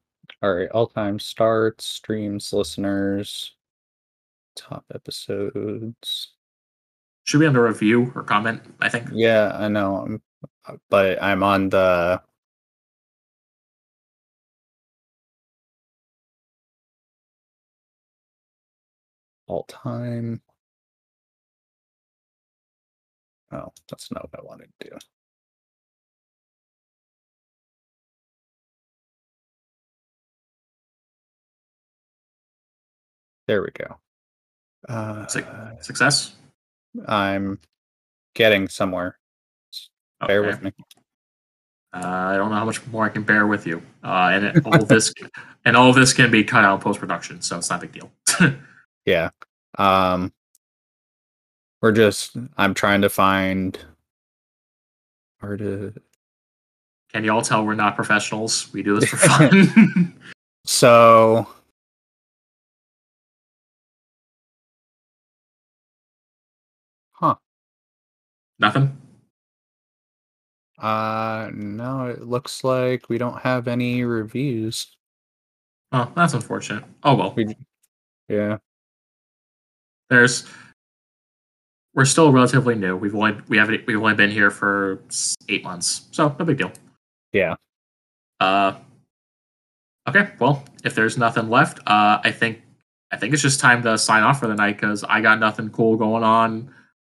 All right. All time starts, streams, listeners, top episodes. Should be under review or comment. I think. Yeah, I know, but I'm on the all time. Oh, that's not what I wanted to do. There we go. Uh, Success. I'm getting somewhere. Okay. Bear with me. Uh, I don't know how much more I can bear with you, uh, and it, all this and all of this can be cut out post production, so it's not a big deal. yeah, um, we're just. I'm trying to find where to. Can you all tell we're not professionals? We do this for fun. so Huh. Nothing? Uh, no, it looks like we don't have any reviews. Oh, that's unfortunate. Oh well. We, yeah. There's we're still relatively new. We've only we haven't we've only been here for eight months, so no big deal. Yeah. Uh. Okay. Well, if there's nothing left, uh, I think I think it's just time to sign off for the night because I got nothing cool going on.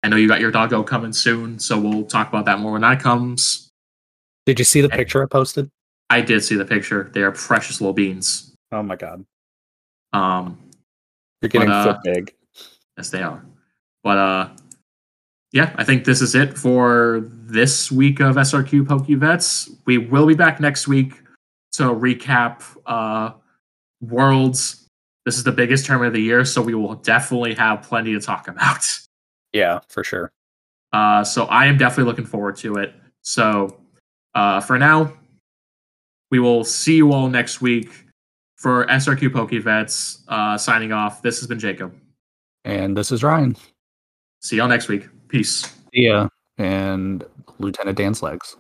I know you got your doggo coming soon, so we'll talk about that more when that comes. Did you see the picture I posted? I did see the picture. They are precious little beans. Oh my god. Um, you're getting but, uh, foot big. Yes, they are. But uh, yeah, I think this is it for this week of SRQ PokeVets. We will be back next week to recap uh, Worlds. This is the biggest tournament of the year, so we will definitely have plenty to talk about. Yeah, for sure. Uh, so I am definitely looking forward to it. So uh, for now, we will see you all next week for SRQ PokeVets. Uh, signing off. This has been Jacob. And this is Ryan. See y'all next week. Peace. Yeah. And Lieutenant Dan's legs.